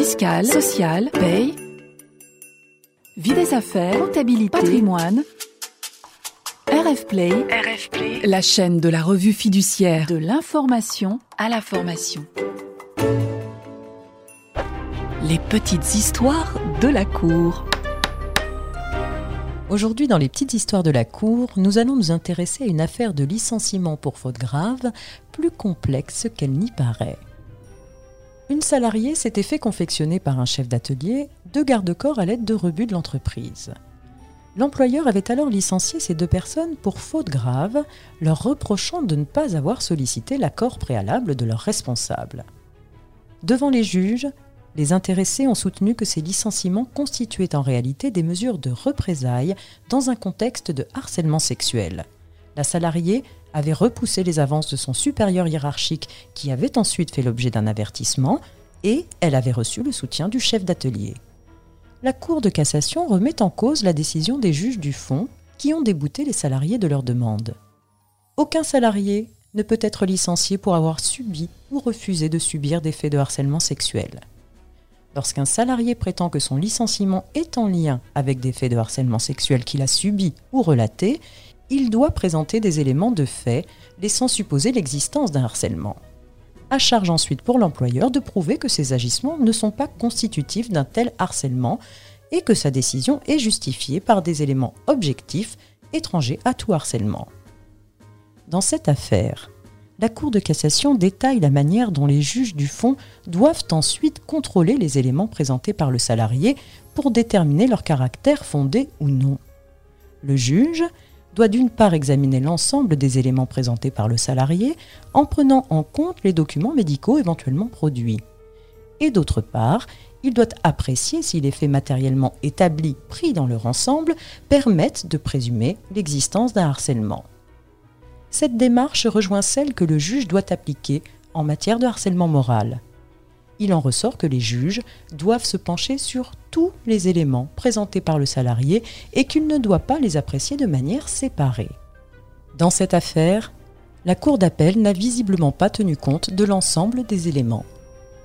fiscale, sociale, paye, vie des affaires, comptabilité, patrimoine. RF Play, RF Play, la chaîne de la revue fiduciaire de l'information à la formation. Les petites histoires de la cour. Aujourd'hui, dans les petites histoires de la Cour, nous allons nous intéresser à une affaire de licenciement pour faute grave plus complexe qu'elle n'y paraît. Une salariée s'était fait confectionner par un chef d'atelier deux garde-corps à l'aide de rebuts de l'entreprise. L'employeur avait alors licencié ces deux personnes pour faute grave, leur reprochant de ne pas avoir sollicité l'accord préalable de leur responsable. Devant les juges, les intéressés ont soutenu que ces licenciements constituaient en réalité des mesures de représailles dans un contexte de harcèlement sexuel. La salariée avait repoussé les avances de son supérieur hiérarchique qui avait ensuite fait l'objet d'un avertissement et elle avait reçu le soutien du chef d'atelier. La Cour de cassation remet en cause la décision des juges du fond qui ont débouté les salariés de leur demande. Aucun salarié ne peut être licencié pour avoir subi ou refusé de subir des faits de harcèlement sexuel. Lorsqu'un salarié prétend que son licenciement est en lien avec des faits de harcèlement sexuel qu'il a subis ou relatés, il doit présenter des éléments de fait laissant supposer l'existence d'un harcèlement. À charge ensuite pour l'employeur de prouver que ces agissements ne sont pas constitutifs d'un tel harcèlement et que sa décision est justifiée par des éléments objectifs étrangers à tout harcèlement. Dans cette affaire, la Cour de cassation détaille la manière dont les juges du fond doivent ensuite contrôler les éléments présentés par le salarié pour déterminer leur caractère fondé ou non. Le juge doit d'une part examiner l'ensemble des éléments présentés par le salarié en prenant en compte les documents médicaux éventuellement produits. Et d'autre part, il doit apprécier si les faits matériellement établis pris dans leur ensemble permettent de présumer l'existence d'un harcèlement. Cette démarche rejoint celle que le juge doit appliquer en matière de harcèlement moral. Il en ressort que les juges doivent se pencher sur tous les éléments présentés par le salarié et qu'il ne doit pas les apprécier de manière séparée. Dans cette affaire, la Cour d'appel n'a visiblement pas tenu compte de l'ensemble des éléments.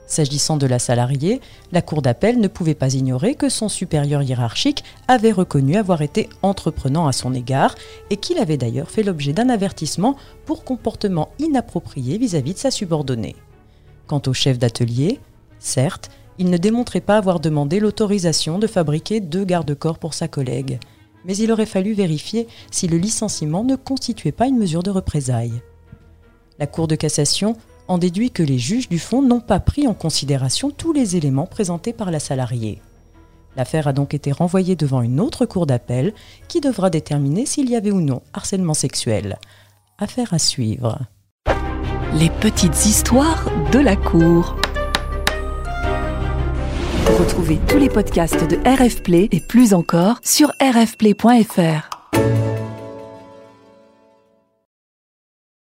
S'agissant de la salariée, la Cour d'appel ne pouvait pas ignorer que son supérieur hiérarchique avait reconnu avoir été entreprenant à son égard et qu'il avait d'ailleurs fait l'objet d'un avertissement pour comportement inapproprié vis-à-vis de sa subordonnée. Quant au chef d'atelier, certes, il ne démontrait pas avoir demandé l'autorisation de fabriquer deux garde-corps pour sa collègue, mais il aurait fallu vérifier si le licenciement ne constituait pas une mesure de représailles. La Cour de cassation en déduit que les juges du fond n'ont pas pris en considération tous les éléments présentés par la salariée. L'affaire a donc été renvoyée devant une autre cour d'appel qui devra déterminer s'il y avait ou non harcèlement sexuel. Affaire à suivre. Les petites histoires de la cour. Retrouvez tous les podcasts de RF Play et plus encore sur rfplay.fr.